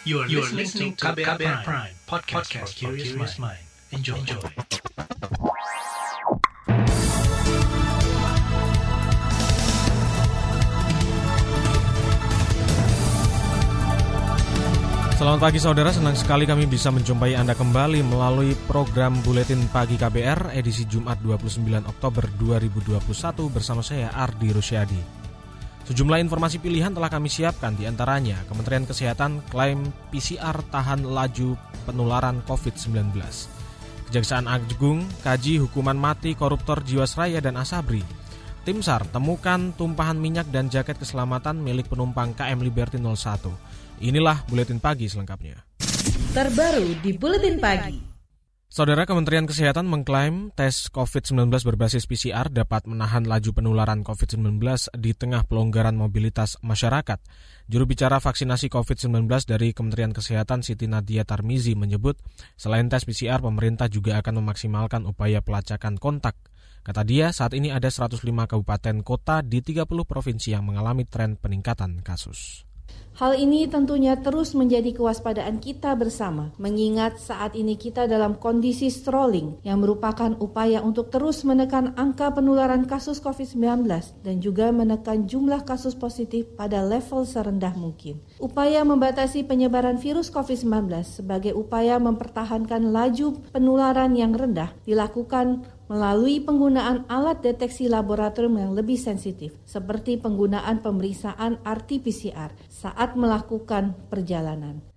You are, you are listening to KBR, KBR Prime, Prime podcast, podcast for curious mind. Enjoy. Enjoy. Selamat pagi saudara, senang sekali kami bisa menjumpai Anda kembali melalui program Buletin Pagi KBR edisi Jumat 29 Oktober 2021 bersama saya Ardi Rusyadi. Sejumlah informasi pilihan telah kami siapkan di antaranya Kementerian Kesehatan klaim PCR tahan laju penularan COVID-19. Kejaksaan Agung kaji hukuman mati koruptor Jiwasraya dan Asabri. Tim SAR temukan tumpahan minyak dan jaket keselamatan milik penumpang KM Liberty 01. Inilah Buletin Pagi selengkapnya. Terbaru di Buletin Pagi. Saudara Kementerian Kesehatan mengklaim tes COVID-19 berbasis PCR dapat menahan laju penularan COVID-19 di tengah pelonggaran mobilitas masyarakat. Juru bicara vaksinasi COVID-19 dari Kementerian Kesehatan Siti Nadia Tarmizi menyebut, selain tes PCR, pemerintah juga akan memaksimalkan upaya pelacakan kontak. Kata dia, saat ini ada 105 kabupaten kota di 30 provinsi yang mengalami tren peningkatan kasus. Hal ini tentunya terus menjadi kewaspadaan kita bersama, mengingat saat ini kita dalam kondisi strolling yang merupakan upaya untuk terus menekan angka penularan kasus COVID-19 dan juga menekan jumlah kasus positif pada level serendah mungkin. Upaya membatasi penyebaran virus COVID-19 sebagai upaya mempertahankan laju penularan yang rendah dilakukan melalui penggunaan alat deteksi laboratorium yang lebih sensitif, seperti penggunaan pemeriksaan RT-PCR saat melakukan perjalanan.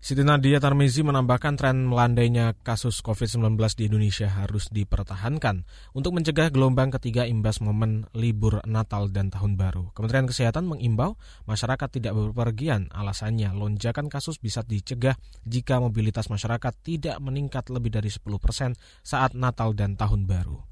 Siti Nadia Tarmizi menambahkan tren melandainya kasus COVID-19 di Indonesia harus dipertahankan untuk mencegah gelombang ketiga imbas momen libur Natal dan Tahun Baru. Kementerian Kesehatan mengimbau masyarakat tidak berpergian, alasannya lonjakan kasus bisa dicegah jika mobilitas masyarakat tidak meningkat lebih dari 10 persen saat Natal dan Tahun Baru.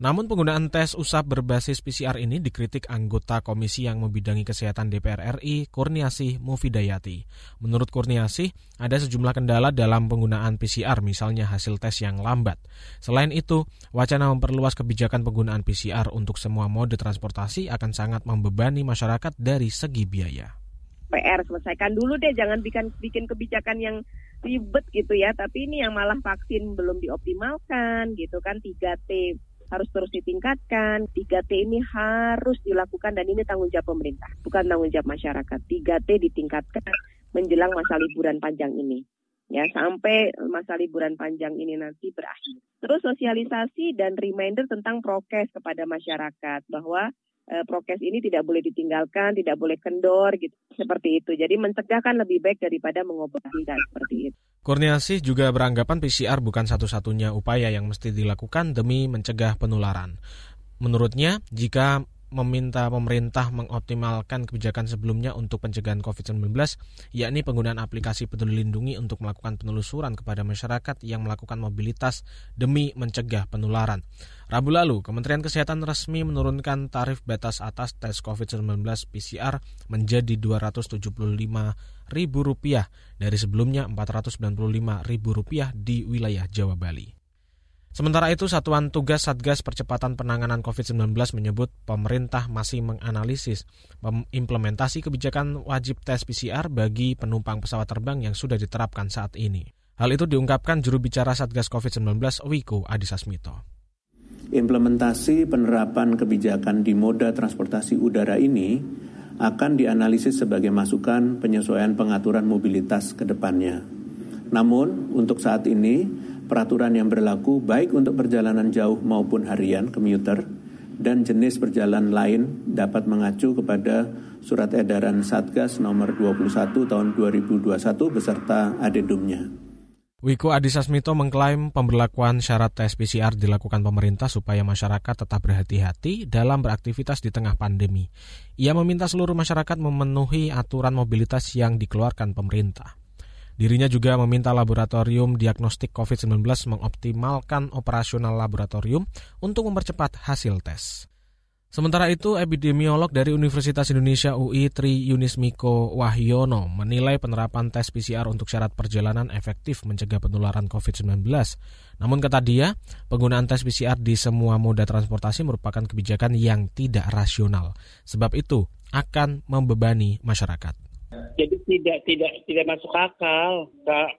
Namun penggunaan tes usap berbasis PCR ini dikritik anggota komisi yang membidangi kesehatan DPR RI, Kurniasih Mufidayati. Menurut Kurniasih, ada sejumlah kendala dalam penggunaan PCR, misalnya hasil tes yang lambat. Selain itu, wacana memperluas kebijakan penggunaan PCR untuk semua mode transportasi akan sangat membebani masyarakat dari segi biaya. PR selesaikan dulu deh, jangan bikin bikin kebijakan yang ribet gitu ya. Tapi ini yang malah vaksin belum dioptimalkan gitu kan 3T harus terus ditingkatkan. 3T ini harus dilakukan dan ini tanggung jawab pemerintah, bukan tanggung jawab masyarakat. 3T ditingkatkan menjelang masa liburan panjang ini. Ya, sampai masa liburan panjang ini nanti berakhir. Terus sosialisasi dan reminder tentang prokes kepada masyarakat bahwa eh, prokes ini tidak boleh ditinggalkan, tidak boleh kendor gitu seperti itu. Jadi mencegah kan lebih baik daripada mengobati dan seperti itu. Kurniasih juga beranggapan PCR bukan satu-satunya upaya yang mesti dilakukan demi mencegah penularan. Menurutnya, jika meminta pemerintah mengoptimalkan kebijakan sebelumnya untuk pencegahan COVID-19, yakni penggunaan aplikasi peduli lindungi untuk melakukan penelusuran kepada masyarakat yang melakukan mobilitas demi mencegah penularan. Rabu lalu, Kementerian Kesehatan resmi menurunkan tarif batas atas tes COVID-19 PCR menjadi Rp275.000 dari sebelumnya Rp495.000 di wilayah Jawa Bali. Sementara itu, Satuan Tugas Satgas Percepatan Penanganan COVID-19 menyebut pemerintah masih menganalisis implementasi kebijakan wajib tes PCR bagi penumpang pesawat terbang yang sudah diterapkan saat ini. Hal itu diungkapkan juru bicara Satgas COVID-19 Wiko Adisasmito. Implementasi penerapan kebijakan di moda transportasi udara ini akan dianalisis sebagai masukan penyesuaian pengaturan mobilitas ke depannya. Namun, untuk saat ini, peraturan yang berlaku baik untuk perjalanan jauh maupun harian commuter dan jenis perjalanan lain dapat mengacu kepada Surat Edaran Satgas nomor 21 tahun 2021 beserta adendumnya. Wiko Adisasmito mengklaim pemberlakuan syarat tes PCR dilakukan pemerintah supaya masyarakat tetap berhati-hati dalam beraktivitas di tengah pandemi. Ia meminta seluruh masyarakat memenuhi aturan mobilitas yang dikeluarkan pemerintah. Dirinya juga meminta laboratorium diagnostik COVID-19 mengoptimalkan operasional laboratorium untuk mempercepat hasil tes. Sementara itu, epidemiolog dari Universitas Indonesia UI Tri Yunismiko Wahyono menilai penerapan tes PCR untuk syarat perjalanan efektif mencegah penularan COVID-19. Namun kata dia, penggunaan tes PCR di semua moda transportasi merupakan kebijakan yang tidak rasional. Sebab itu akan membebani masyarakat. Jadi tidak tidak tidak masuk akal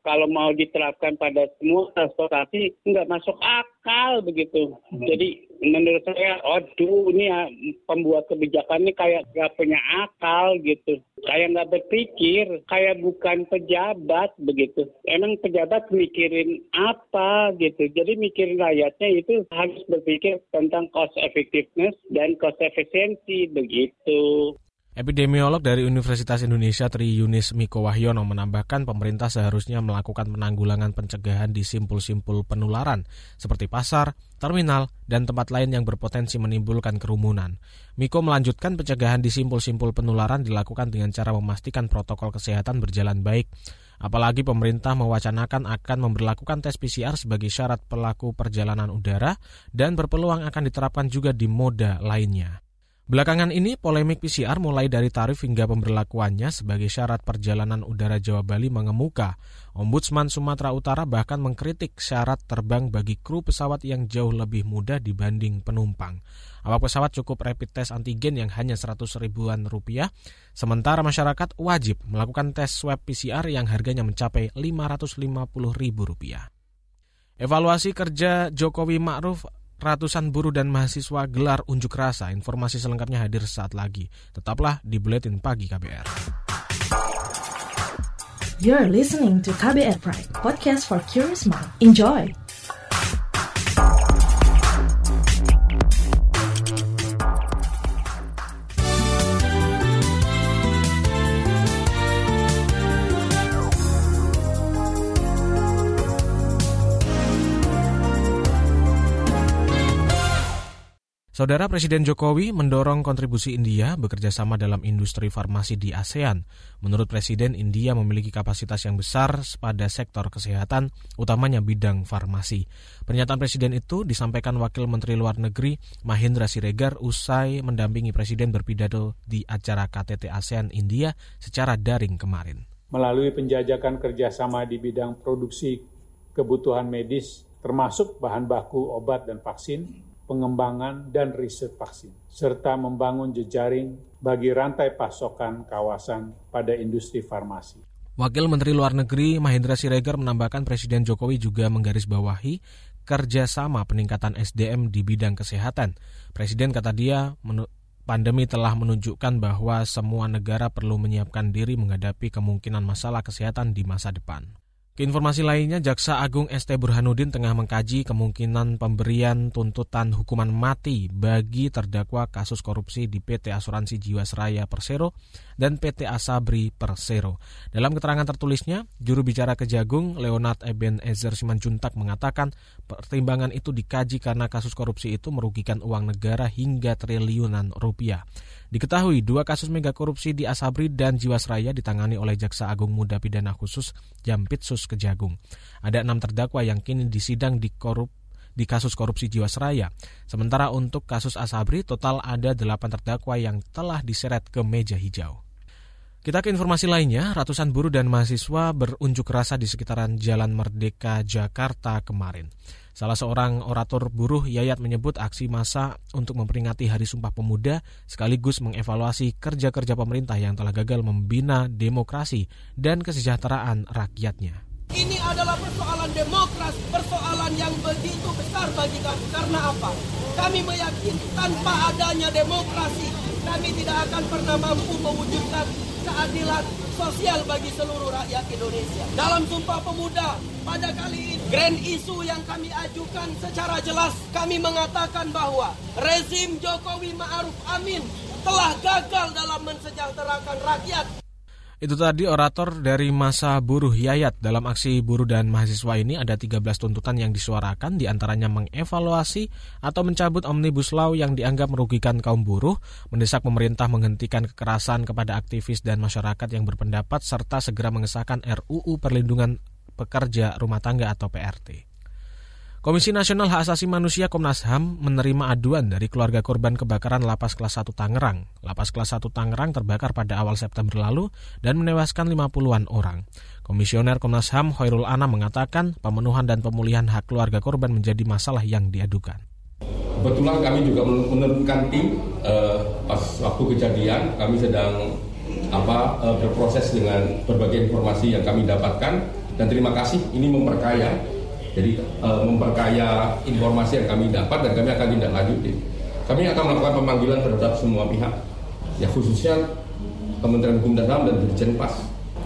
kalau mau diterapkan pada semua transportasi nggak masuk akal begitu. Hmm. Jadi menurut saya, aduh ini ya, pembuat kebijakan ini kayak nggak punya akal gitu, kayak nggak berpikir, kayak bukan pejabat begitu. Emang pejabat mikirin apa gitu? Jadi mikirin rakyatnya itu harus berpikir tentang cost effectiveness dan cost efficiency begitu. Epidemiolog dari Universitas Indonesia Tri Yunis Miko Wahyono menambahkan pemerintah seharusnya melakukan penanggulangan pencegahan di simpul-simpul penularan seperti pasar, terminal, dan tempat lain yang berpotensi menimbulkan kerumunan. Miko melanjutkan pencegahan di simpul-simpul penularan dilakukan dengan cara memastikan protokol kesehatan berjalan baik. Apalagi pemerintah mewacanakan akan memperlakukan tes PCR sebagai syarat pelaku perjalanan udara dan berpeluang akan diterapkan juga di moda lainnya. Belakangan ini polemik PCR mulai dari tarif hingga pemberlakuannya sebagai syarat perjalanan udara Jawa Bali mengemuka. Ombudsman Sumatera Utara bahkan mengkritik syarat terbang bagi kru pesawat yang jauh lebih mudah dibanding penumpang. Awak pesawat cukup rapid test antigen yang hanya 100 ribuan rupiah, sementara masyarakat wajib melakukan tes swab PCR yang harganya mencapai 550 ribu rupiah. Evaluasi kerja Jokowi Ma'ruf ratusan buruh dan mahasiswa gelar unjuk rasa. Informasi selengkapnya hadir saat lagi. Tetaplah di Buletin Pagi KBR. You're listening to KBR Pride, podcast for curious mind. Enjoy! Saudara Presiden Jokowi mendorong kontribusi India bekerja sama dalam industri farmasi di ASEAN. Menurut Presiden, India memiliki kapasitas yang besar pada sektor kesehatan, utamanya bidang farmasi. Pernyataan Presiden itu disampaikan Wakil Menteri Luar Negeri Mahendra Siregar usai mendampingi Presiden berpidato di acara KTT ASEAN India secara daring kemarin. Melalui penjajakan kerjasama di bidang produksi kebutuhan medis, termasuk bahan baku obat dan vaksin, pengembangan dan riset vaksin, serta membangun jejaring bagi rantai pasokan kawasan pada industri farmasi. Wakil Menteri Luar Negeri Mahendra Siregar menambahkan Presiden Jokowi juga menggarisbawahi kerjasama peningkatan SDM di bidang kesehatan. Presiden kata dia, pandemi telah menunjukkan bahwa semua negara perlu menyiapkan diri menghadapi kemungkinan masalah kesehatan di masa depan. Keinformasi lainnya, Jaksa Agung ST Burhanuddin tengah mengkaji kemungkinan pemberian tuntutan hukuman mati bagi terdakwa kasus korupsi di PT Asuransi Jiwasraya Persero dan PT Asabri Persero. Dalam keterangan tertulisnya, juru bicara Kejagung Leonard Eben Ezer Simanjuntak mengatakan pertimbangan itu dikaji karena kasus korupsi itu merugikan uang negara hingga triliunan rupiah. Diketahui dua kasus mega korupsi di Asabri dan Jiwasraya ditangani oleh Jaksa Agung Muda Pidana Khusus Jampitsus Kejagung. Ada enam terdakwa yang kini disidang di korup di kasus korupsi Jiwasraya. Sementara untuk kasus Asabri total ada delapan terdakwa yang telah diseret ke meja hijau. Kita ke informasi lainnya, ratusan buruh dan mahasiswa berunjuk rasa di sekitaran Jalan Merdeka Jakarta kemarin. Salah seorang orator buruh Yayat menyebut aksi massa untuk memperingati Hari Sumpah Pemuda sekaligus mengevaluasi kerja-kerja pemerintah yang telah gagal membina demokrasi dan kesejahteraan rakyatnya. Ini adalah persoalan demokrasi, persoalan yang begitu besar bagi kami. Karena apa? Kami meyakini tanpa adanya demokrasi, kami tidak akan pernah mampu mewujudkan keadilan sosial bagi seluruh rakyat Indonesia. Dalam Sumpah Pemuda pada kali ini, grand isu yang kami ajukan secara jelas, kami mengatakan bahwa rezim Jokowi Ma'ruf Amin telah gagal dalam mensejahterakan rakyat itu tadi orator dari masa buruh Yayat. Dalam aksi buruh dan mahasiswa ini ada 13 tuntutan yang disuarakan, di antaranya mengevaluasi atau mencabut Omnibus Law yang dianggap merugikan kaum buruh, mendesak pemerintah menghentikan kekerasan kepada aktivis dan masyarakat yang berpendapat, serta segera mengesahkan RUU Perlindungan Pekerja Rumah Tangga atau PRT. Komisi Nasional Hak Asasi Manusia Komnas HAM menerima aduan dari keluarga korban kebakaran Lapas Kelas 1 Tangerang. Lapas Kelas 1 Tangerang terbakar pada awal September lalu dan menewaskan 50-an orang. Komisioner Komnas HAM Hoirul Ana mengatakan pemenuhan dan pemulihan hak keluarga korban menjadi masalah yang diadukan. Kebetulan kami juga menurunkan tim uh, pas waktu kejadian kami sedang apa uh, berproses dengan berbagai informasi yang kami dapatkan dan terima kasih ini memperkaya jadi uh, memperkaya informasi yang kami dapat dan kami akan tindak lanjuti. Kami akan melakukan pemanggilan terhadap semua pihak, ya khususnya Kementerian Hukum dan HAM dan Dirjen Pas.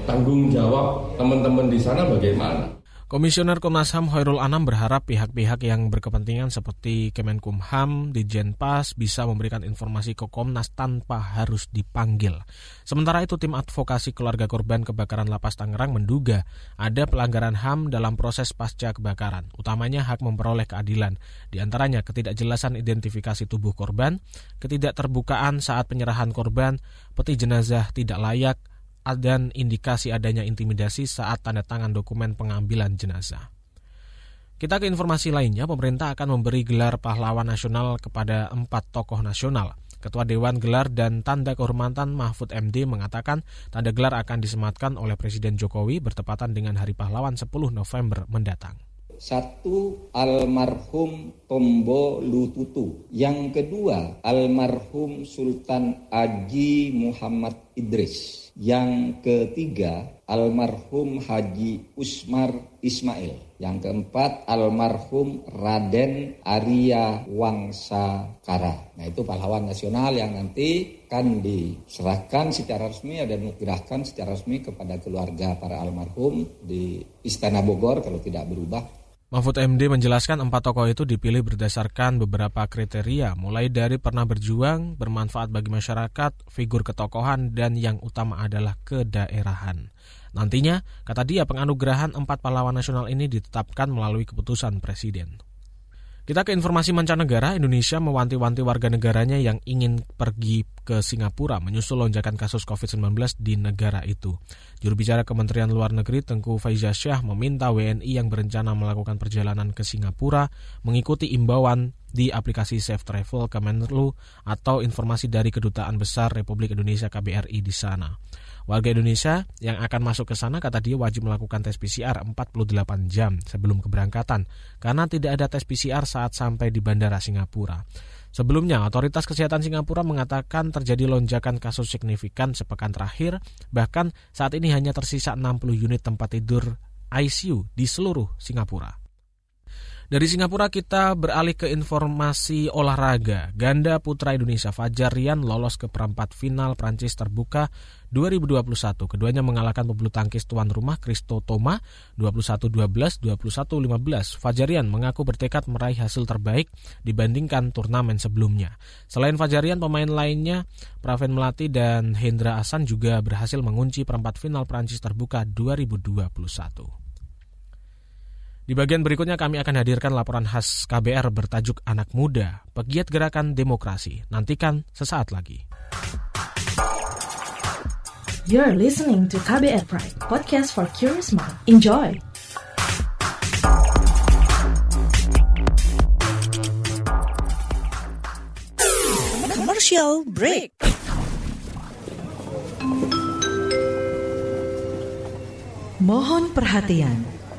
Tanggung jawab teman-teman di sana bagaimana? Komisioner Komnas HAM Hoirul Anam berharap pihak-pihak yang berkepentingan seperti Kemenkumham, Pas bisa memberikan informasi ke Komnas tanpa harus dipanggil. Sementara itu tim advokasi keluarga korban kebakaran lapas Tangerang menduga ada pelanggaran HAM dalam proses pasca kebakaran, utamanya hak memperoleh keadilan, di antaranya ketidakjelasan identifikasi tubuh korban, ketidakterbukaan saat penyerahan korban, peti jenazah tidak layak, dan indikasi adanya intimidasi saat tanda tangan dokumen pengambilan jenazah. Kita ke informasi lainnya, pemerintah akan memberi gelar pahlawan nasional kepada empat tokoh nasional. Ketua Dewan Gelar dan Tanda Kehormatan Mahfud MD mengatakan tanda gelar akan disematkan oleh Presiden Jokowi bertepatan dengan Hari Pahlawan 10 November mendatang. Satu, almarhum Tombo Lututu. Yang kedua, almarhum Sultan Aji Muhammad Idris. Yang ketiga, almarhum Haji Usmar Ismail. Yang keempat, almarhum Raden Arya Wangsa Kara. Nah itu pahlawan nasional yang nanti akan diserahkan secara resmi dan dikerahkan secara resmi kepada keluarga para almarhum di Istana Bogor kalau tidak berubah Mahfud MD menjelaskan empat tokoh itu dipilih berdasarkan beberapa kriteria, mulai dari pernah berjuang, bermanfaat bagi masyarakat, figur ketokohan, dan yang utama adalah kedaerahan. Nantinya, kata dia, penganugerahan empat pahlawan nasional ini ditetapkan melalui keputusan Presiden. Kita ke informasi mancanegara, Indonesia mewanti-wanti warga negaranya yang ingin pergi ke Singapura menyusul lonjakan kasus COVID-19 di negara itu. Juru bicara Kementerian Luar Negeri Tengku Faizasyah meminta WNI yang berencana melakukan perjalanan ke Singapura mengikuti imbauan di aplikasi Safe Travel Kemenlu atau informasi dari Kedutaan Besar Republik Indonesia KBRI di sana. Warga Indonesia yang akan masuk ke sana kata dia wajib melakukan tes PCR 48 jam sebelum keberangkatan karena tidak ada tes PCR saat sampai di Bandara Singapura. Sebelumnya, otoritas kesehatan Singapura mengatakan terjadi lonjakan kasus signifikan sepekan terakhir, bahkan saat ini hanya tersisa 60 unit tempat tidur ICU di seluruh Singapura. Dari Singapura kita beralih ke informasi olahraga. Ganda putra Indonesia Fajar Rian lolos ke perempat final Prancis terbuka 2021. Keduanya mengalahkan pebulu tangkis tuan rumah Kristo Toma 21-12, 21-15. Fajarian mengaku bertekad meraih hasil terbaik dibandingkan turnamen sebelumnya. Selain Fajarian, pemain lainnya Praven Melati dan Hendra Asan juga berhasil mengunci perempat final Prancis terbuka 2021. Di bagian berikutnya kami akan hadirkan laporan khas KBR bertajuk Anak Muda, Pegiat Gerakan Demokrasi. Nantikan sesaat lagi. You're listening to KBR Pride, podcast for curious mind. Enjoy! Commercial break. Mohon perhatian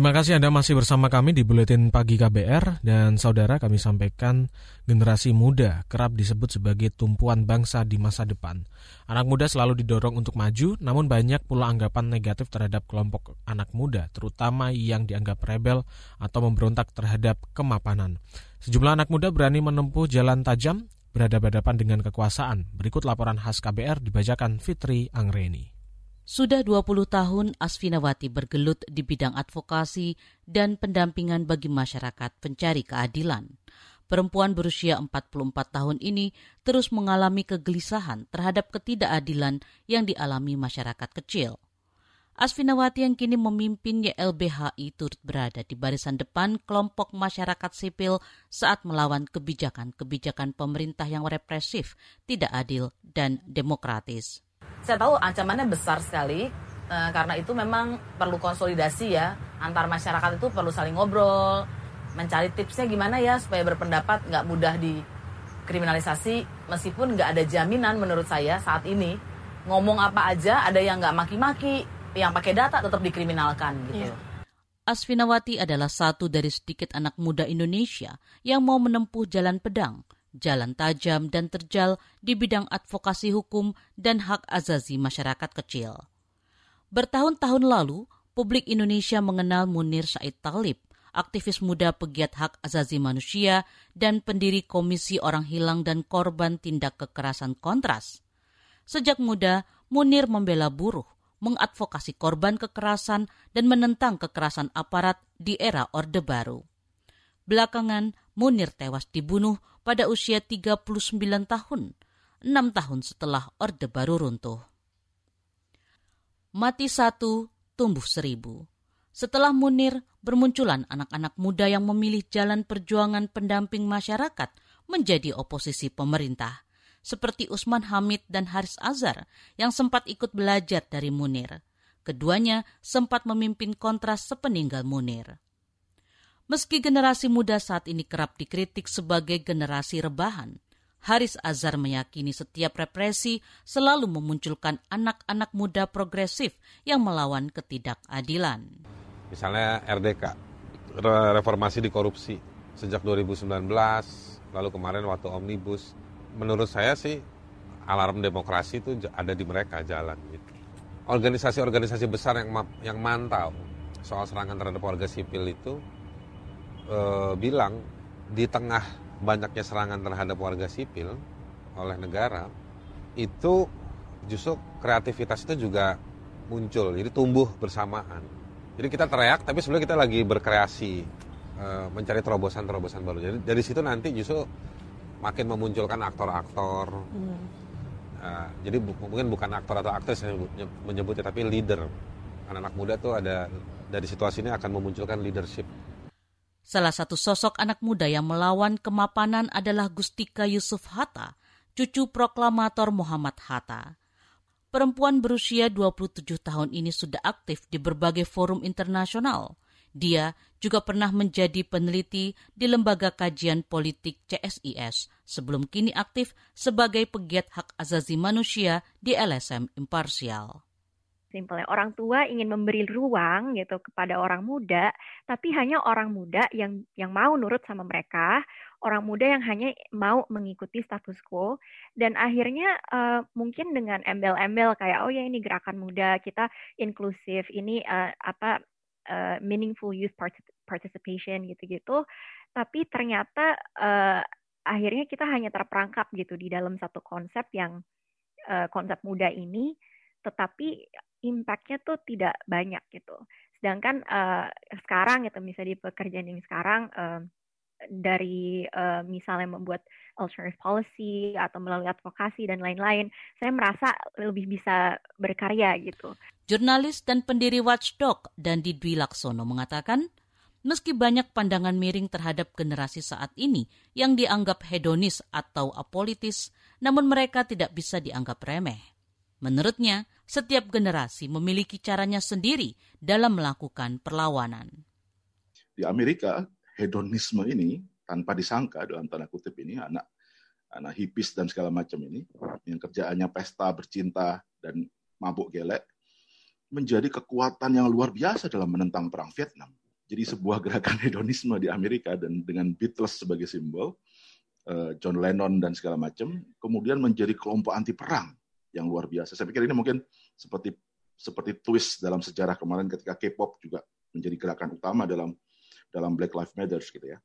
Terima kasih Anda masih bersama kami di Buletin Pagi KBR dan saudara kami sampaikan generasi muda kerap disebut sebagai tumpuan bangsa di masa depan. Anak muda selalu didorong untuk maju, namun banyak pula anggapan negatif terhadap kelompok anak muda, terutama yang dianggap rebel atau memberontak terhadap kemapanan. Sejumlah anak muda berani menempuh jalan tajam, berhadapan-hadapan dengan kekuasaan. Berikut laporan khas KBR dibacakan Fitri Angreni. Sudah 20 tahun Asfinawati bergelut di bidang advokasi dan pendampingan bagi masyarakat pencari keadilan. Perempuan berusia 44 tahun ini terus mengalami kegelisahan terhadap ketidakadilan yang dialami masyarakat kecil. Asfinawati yang kini memimpin YLBHI turut berada di barisan depan kelompok masyarakat sipil saat melawan kebijakan-kebijakan pemerintah yang represif, tidak adil, dan demokratis. Saya tahu ancamannya besar sekali, eh, karena itu memang perlu konsolidasi ya, antar masyarakat itu perlu saling ngobrol, mencari tipsnya gimana ya supaya berpendapat nggak mudah dikriminalisasi, meskipun nggak ada jaminan menurut saya saat ini, ngomong apa aja ada yang nggak maki-maki, yang pakai data tetap dikriminalkan gitu. Yeah. Asfinawati adalah satu dari sedikit anak muda Indonesia yang mau menempuh jalan pedang, jalan tajam dan terjal di bidang advokasi hukum dan hak azazi masyarakat kecil. Bertahun-tahun lalu, publik Indonesia mengenal Munir Said Talib, aktivis muda pegiat hak azazi manusia dan pendiri Komisi Orang Hilang dan Korban Tindak Kekerasan Kontras. Sejak muda, Munir membela buruh, mengadvokasi korban kekerasan dan menentang kekerasan aparat di era Orde Baru. Belakangan, Munir tewas dibunuh pada usia 39 tahun, enam tahun setelah Orde Baru runtuh. Mati satu, tumbuh seribu. Setelah Munir, bermunculan anak-anak muda yang memilih jalan perjuangan pendamping masyarakat menjadi oposisi pemerintah seperti Usman Hamid dan Haris Azhar yang sempat ikut belajar dari Munir. Keduanya sempat memimpin kontras sepeninggal Munir. Meski generasi muda saat ini kerap dikritik sebagai generasi rebahan, Haris Azhar meyakini setiap represi selalu memunculkan anak-anak muda progresif yang melawan ketidakadilan. Misalnya RDK, reformasi di korupsi sejak 2019, lalu kemarin waktu Omnibus, menurut saya sih alarm demokrasi itu ada di mereka jalan gitu. Organisasi-organisasi besar yang yang mantau soal serangan terhadap warga sipil itu e, bilang di tengah banyaknya serangan terhadap warga sipil oleh negara itu justru kreativitas itu juga muncul jadi tumbuh bersamaan jadi kita teriak tapi sebenarnya kita lagi berkreasi e, mencari terobosan-terobosan baru jadi dari situ nanti justru makin memunculkan aktor-aktor. Hmm. Uh, jadi bu mungkin bukan aktor atau aktris yang menyebutnya, tapi leader. Anak-anak muda tuh ada dari situasi ini akan memunculkan leadership. Salah satu sosok anak muda yang melawan kemapanan adalah Gustika Yusuf Hatta, cucu proklamator Muhammad Hatta. Perempuan berusia 27 tahun ini sudah aktif di berbagai forum internasional – dia juga pernah menjadi peneliti di Lembaga Kajian Politik CSIS sebelum kini aktif sebagai pegiat hak azazi manusia di LSM Imparsial. Simpelnya orang tua ingin memberi ruang gitu kepada orang muda, tapi hanya orang muda yang yang mau nurut sama mereka, orang muda yang hanya mau mengikuti status quo dan akhirnya uh, mungkin dengan embel-embel kayak oh ya ini gerakan muda kita inklusif ini uh, apa uh, meaningful youth participation gitu-gitu tapi ternyata uh, akhirnya kita hanya terperangkap gitu di dalam satu konsep yang uh, konsep muda ini tetapi impactnya tuh tidak banyak gitu sedangkan uh, sekarang gitu misalnya di pekerjaan yang sekarang uh, dari uh, misalnya membuat alternative policy atau melalui advokasi dan lain-lain, saya merasa lebih bisa berkarya gitu. Jurnalis dan pendiri Watchdog dan Dwi Laksono mengatakan, meski banyak pandangan miring terhadap generasi saat ini yang dianggap hedonis atau apolitis, namun mereka tidak bisa dianggap remeh. Menurutnya, setiap generasi memiliki caranya sendiri dalam melakukan perlawanan. Di Amerika, hedonisme ini tanpa disangka dalam tanda kutip ini anak anak hipis dan segala macam ini yang kerjaannya pesta bercinta dan mabuk gelek menjadi kekuatan yang luar biasa dalam menentang perang Vietnam. Jadi sebuah gerakan hedonisme di Amerika dan dengan Beatles sebagai simbol, eh, John Lennon dan segala macam, kemudian menjadi kelompok anti perang yang luar biasa. Saya pikir ini mungkin seperti seperti twist dalam sejarah kemarin ketika K-pop juga menjadi gerakan utama dalam dalam Black Lives Matter gitu ya.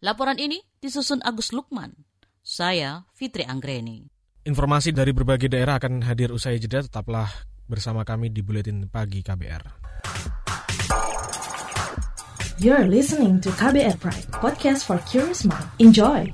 Laporan ini disusun Agus Lukman. Saya Fitri Anggreni. Informasi dari berbagai daerah akan hadir usai jeda, tetaplah bersama kami di Buletin Pagi KBR. You're listening to KBR Pride, podcast for curious mind. Enjoy!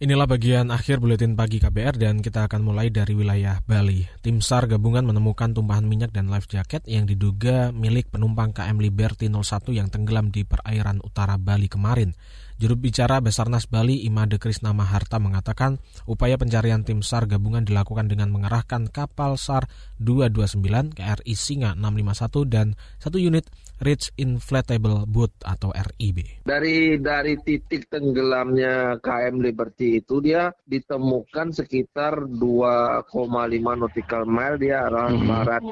Inilah bagian akhir buletin pagi KBR dan kita akan mulai dari wilayah Bali. Tim SAR gabungan menemukan tumpahan minyak dan life jacket yang diduga milik penumpang KM Liberty 01 yang tenggelam di perairan utara Bali kemarin. Juru bicara Basarnas Bali Imade Krisna Maharta mengatakan upaya pencarian tim SAR gabungan dilakukan dengan mengerahkan kapal SAR 229 KRI Singa 651 dan satu unit Rich Inflatable Boat atau RIB. Dari dari titik tenggelamnya KM Liberty itu dia ditemukan sekitar 2,5 nautical mile dia arah hmm. barat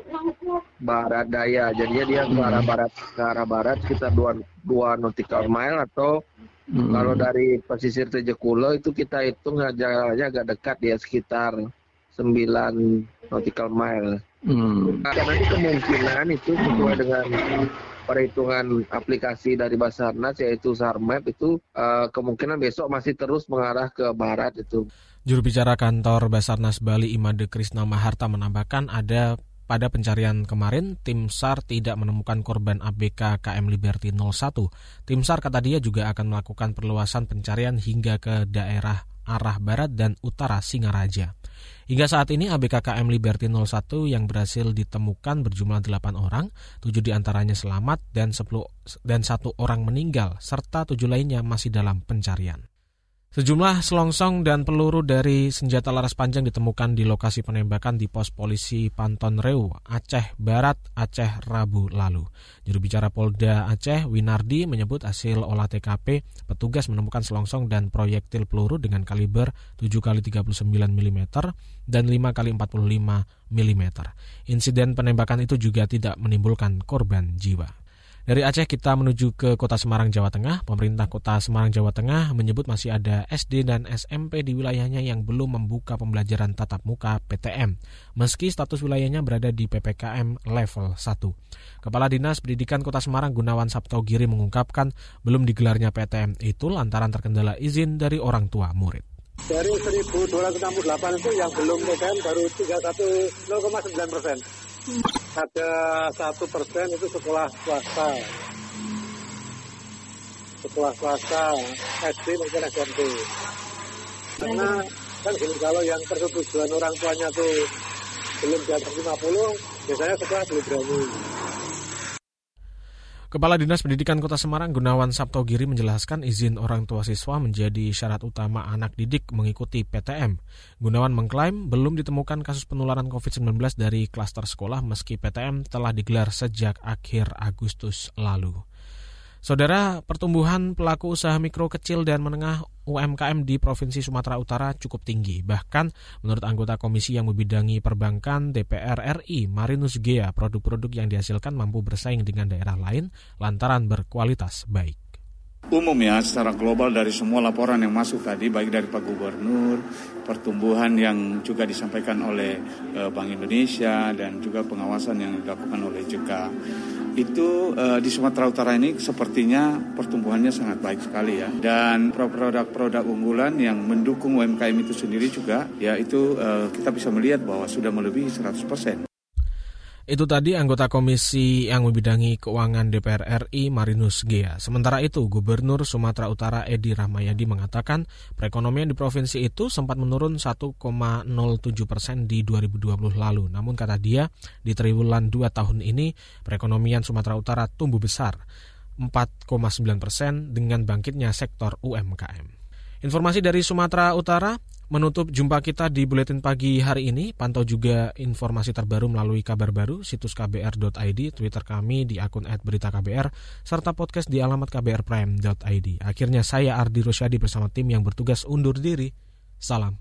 barat daya. Jadinya dia ke arah barat ke arah barat sekitar 2 2 nautical mile atau Hmm. Kalau dari pesisir Tejekulo itu kita hitung jaraknya agak dekat ya sekitar 9 nautical mile. Hmm. Nah, nanti kemungkinan itu sesuai dengan perhitungan aplikasi dari Basarnas yaitu Sarmap itu uh, kemungkinan besok masih terus mengarah ke barat itu. Juru bicara kantor Basarnas Bali Imade Krisna Maharta menambahkan ada pada pencarian kemarin, tim SAR tidak menemukan korban ABK KM Liberty 01. Tim SAR kata dia juga akan melakukan perluasan pencarian hingga ke daerah arah barat dan utara Singaraja. Hingga saat ini ABK KM Liberty 01 yang berhasil ditemukan berjumlah 8 orang, 7 di antaranya selamat dan 10 dan satu orang meninggal serta 7 lainnya masih dalam pencarian. Sejumlah selongsong dan peluru dari senjata laras panjang ditemukan di lokasi penembakan di pos polisi Panton Reu, Aceh Barat, Aceh Rabu lalu. Juru bicara Polda Aceh, Winardi, menyebut hasil olah TKP, petugas menemukan selongsong dan proyektil peluru dengan kaliber 7 x 39 mm dan 5 x 45 mm. Insiden penembakan itu juga tidak menimbulkan korban jiwa. Dari Aceh kita menuju ke Kota Semarang, Jawa Tengah. Pemerintah Kota Semarang, Jawa Tengah menyebut masih ada SD dan SMP di wilayahnya yang belum membuka pembelajaran tatap muka PTM, meski status wilayahnya berada di PPKM level 1. Kepala Dinas Pendidikan Kota Semarang Gunawan Sabtogiri mengungkapkan belum digelarnya PTM itu lantaran terkendala izin dari orang tua murid. Dari 1.268 itu yang belum PTM baru 31 0,9 persen ada satu persen itu sekolah swasta. Sekolah swasta SD maupun SMP karena kan gini kalau yang persetujuan orang tuanya tuh belum di atas 50 biasanya sekolah belum berani Kepala Dinas Pendidikan Kota Semarang Gunawan Sabtogiri menjelaskan izin orang tua siswa menjadi syarat utama anak didik mengikuti PTM. Gunawan mengklaim belum ditemukan kasus penularan COVID-19 dari klaster sekolah meski PTM telah digelar sejak akhir Agustus lalu. Saudara, pertumbuhan pelaku usaha mikro kecil dan menengah UMKM di Provinsi Sumatera Utara cukup tinggi. Bahkan menurut anggota komisi yang membidangi perbankan DPR RI, Marinus Gea, produk-produk yang dihasilkan mampu bersaing dengan daerah lain lantaran berkualitas baik umum ya secara global dari semua laporan yang masuk tadi baik dari Pak Gubernur, pertumbuhan yang juga disampaikan oleh eh, Bank Indonesia dan juga pengawasan yang dilakukan oleh JK itu uh, di Sumatera Utara ini sepertinya pertumbuhannya sangat baik sekali ya dan produk-produk unggulan yang mendukung UMKM itu sendiri juga ya itu uh, kita bisa melihat bahwa sudah melebihi 100%. Itu tadi anggota komisi yang membidangi keuangan DPR RI Marinus Gea. Sementara itu, Gubernur Sumatera Utara Edi Rahmayadi mengatakan perekonomian di provinsi itu sempat menurun 1,07 persen di 2020 lalu. Namun kata dia, di triwulan 2 tahun ini perekonomian Sumatera Utara tumbuh besar 4,9 persen dengan bangkitnya sektor UMKM. Informasi dari Sumatera Utara, menutup jumpa kita di Buletin Pagi hari ini. Pantau juga informasi terbaru melalui kabar baru, situs kbr.id, Twitter kami di akun @beritaKBR, serta podcast di alamat kbrprime.id. Akhirnya saya Ardi Rosyadi bersama tim yang bertugas undur diri. Salam.